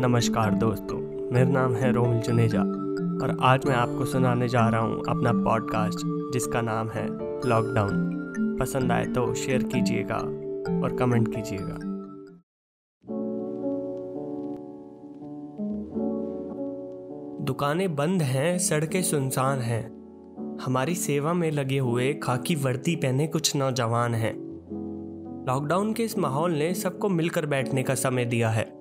नमस्कार दोस्तों, मेरा नाम है रोमिल जुनेजा और आज मैं आपको सुनाने जा रहा हूँ अपना पॉडकास्ट जिसका नाम है लॉकडाउन पसंद आए तो शेयर कीजिएगा और कमेंट कीजिएगा। दुकानें बंद हैं, सड़कें सुनसान हैं। हमारी सेवा में लगे हुए खाकी वर्दी पहने कुछ नौजवान हैं। लॉकडाउन के इस माहौल ने सबको मिलकर बैठने का समय दिया है।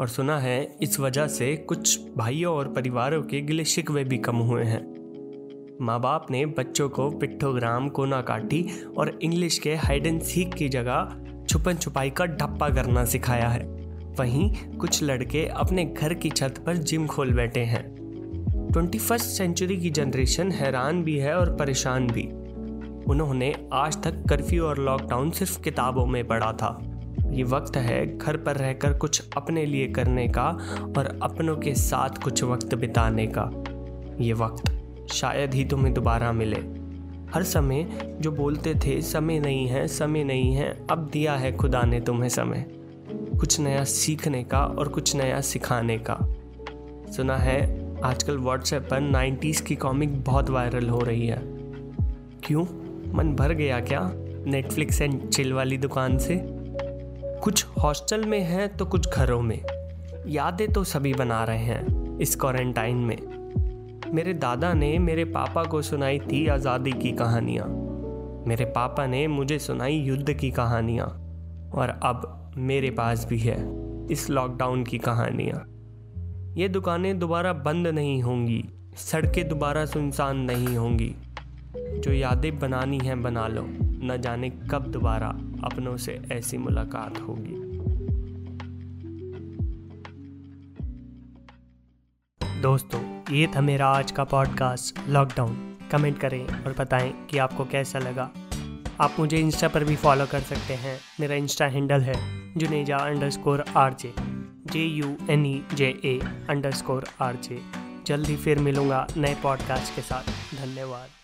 और सुना है इस वजह से कुछ भाइयों और परिवारों के गिले शिकवे भी कम हुए हैं। माँ बाप ने बच्चों को पिट्ठोग्राम कोना काटी और इंग्लिश के हाइड एंड सीख की जगह छुपन छुपाई का ढप्पा करना सिखाया है। वहीं कुछ लड़के अपने घर की छत पर जिम खोल बैठे हैं। ट्वेंटी फ़र्स्ट सेंचुरी की जनरेशन हैरान भी है और परेशान भी। उन्होंने आज तक कर्फ्यू और लॉकडाउन सिर्फ़ किताबों में पढ़ा था। ये वक्त है घर पर रहकर कुछ अपने लिए करने का और अपनों के साथ कुछ वक्त बिताने का। ये वक्त शायद ही तुम्हें दोबारा मिले। हर समय जो बोलते थे, समय नहीं है, समय नहीं है, अब दिया है खुदा ने तुम्हें समय। कुछ नया सीखने का और कुछ नया सिखाने का। सुना है, आजकल व्हाट्सएप पर नाइन्टीज़ की कॉमिक बहुत वायरल हो रही है। क्यों? मन भर गया क्या? नेटफ्लिक्स एंड चिल वाली दुकान से? कुछ हॉस्टल में हैं तो कुछ घरों में। यादें तो सभी बना रहे हैं इस क्वारंटाइन में। मेरे दादा ने मेरे पापा को सुनाई थी आज़ादी की कहानियाँ। मेरे पापा ने मुझे सुनाई युद्ध की कहानियाँ। और अब मेरे पास भी है इस लॉकडाउन की कहानियाँ। ये दुकानें दोबारा बंद नहीं होंगी, सड़कें दोबारा सुनसान नहीं होंगी। जो यादें बनानी हैं बना लो, न जाने कब दोबारा। अपनों से ऐसी मुलाकात होगी। दोस्तों, ये था मेरा आज का पॉडकास्ट लॉकडाउन कमेंट करें और बताएँ कि आपको कैसा लगा। आप मुझे इंस्टा पर भी फॉलो कर सकते हैं। मेरा इंस्टा हैंडल है Juneja underscore R J J U N E J A underscore R J जल्द ही फिर मिलूँगा नए पॉडकास्ट के साथ। धन्यवाद।